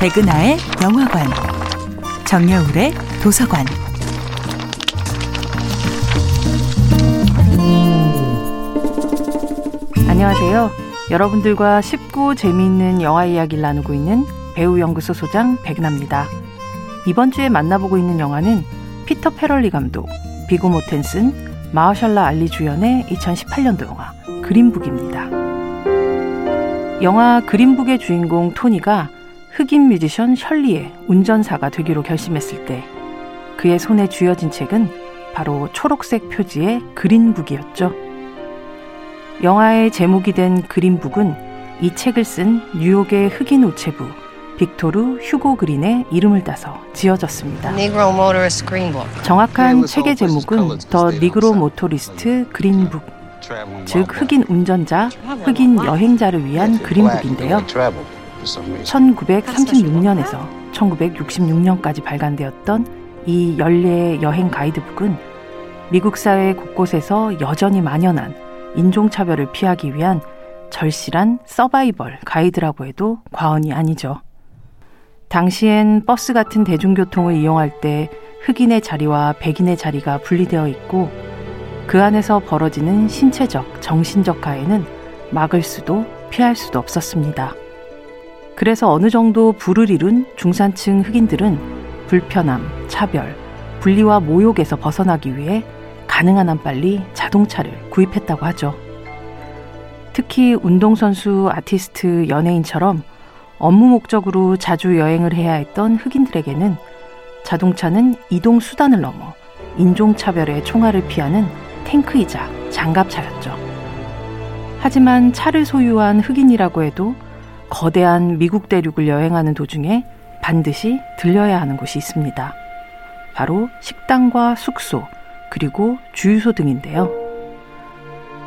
백은하의 영화관, 정여울의 도서관. 안녕하세요. 여러분들과 쉽고 재미있는 영화 이야기를 나누고 있는 배우연구소 소장 백은하입니다. 이번 주에 만나보고 있는 영화는 피터 페럴리 감독, 비고 모텐슨, 마하샬라 알리 주연의 2018년도 영화 그린북입니다. 영화 그린북의 주인공 토니가 흑인 뮤지션 셜리의 운전사가 되기로 결심했을 때 그의 손에 쥐어진 책은 바로 초록색 표지의 그린북이었죠. 영화의 제목이 된 그린북은 이 책을 쓴 뉴욕의 흑인 우체부 빅토르 휴고 그린의 이름을 따서 지어졌습니다. 정확한 책의 제목은 The Negro Motorist Green Book, 즉 흑인 운전자, 흑인 여행자를 위한 그린북인데요. 1936년에서 1966년까지 발간되었던 이 연례의 여행 가이드북은 미국 사회 곳곳에서 여전히 만연한 인종차별을 피하기 위한 절실한 서바이벌 가이드라고 해도 과언이 아니죠. 당시엔 버스 같은 대중교통을 이용할 때 흑인의 자리와 백인의 자리가 분리되어 있고 그 안에서 벌어지는 신체적, 정신적 가해는 막을 수도 피할 수도 없었습니다. 그래서 어느 정도 부를 이룬 중산층 흑인들은 불편함, 차별, 분리와 모욕에서 벗어나기 위해 가능한 한 빨리 자동차를 구입했다고 하죠. 특히 운동선수, 아티스트, 연예인처럼 업무 목적으로 자주 여행을 해야 했던 흑인들에게는 자동차는 이동 수단을 넘어 인종차별의 총알을 피하는 탱크이자 장갑차였죠. 하지만 차를 소유한 흑인이라고 해도 거대한 미국 대륙을 여행하는 도중에 반드시 들려야 하는 곳이 있습니다. 바로 식당과 숙소, 그리고 주유소 등인데요.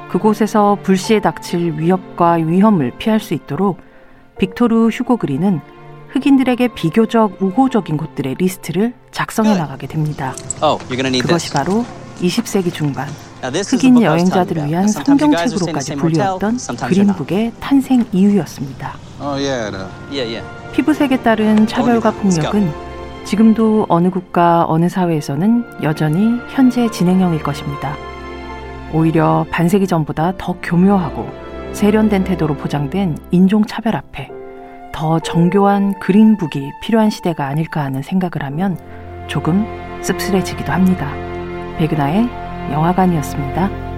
그곳에서 불시에 닥칠 위협과 위험을 피할 수 있도록 빅토르 휴고 그린은 흑인들에게 비교적 우호적인 곳들의 리스트를 작성해 나가게 됩니다. Oh, 그것이 바로 20세기 중반 흑인 여행자들을 위한 성경책으로까지 불리웠던 그린북의 탄생 이유였습니다. Oh, 피부색에 따른 차별과 폭력은 지금도 어느 국가 어느 사회에서는 여전히 현재 진행형일 것입니다. 오히려 반세기 전보다 더 교묘하고 세련된 태도로 포장된 인종차별 앞에 더 정교한 그린북이 필요한 시대가 아닐까 하는 생각을 하면 조금 씁쓸해지기도 합니다. 백은하의 영화관이었습니다.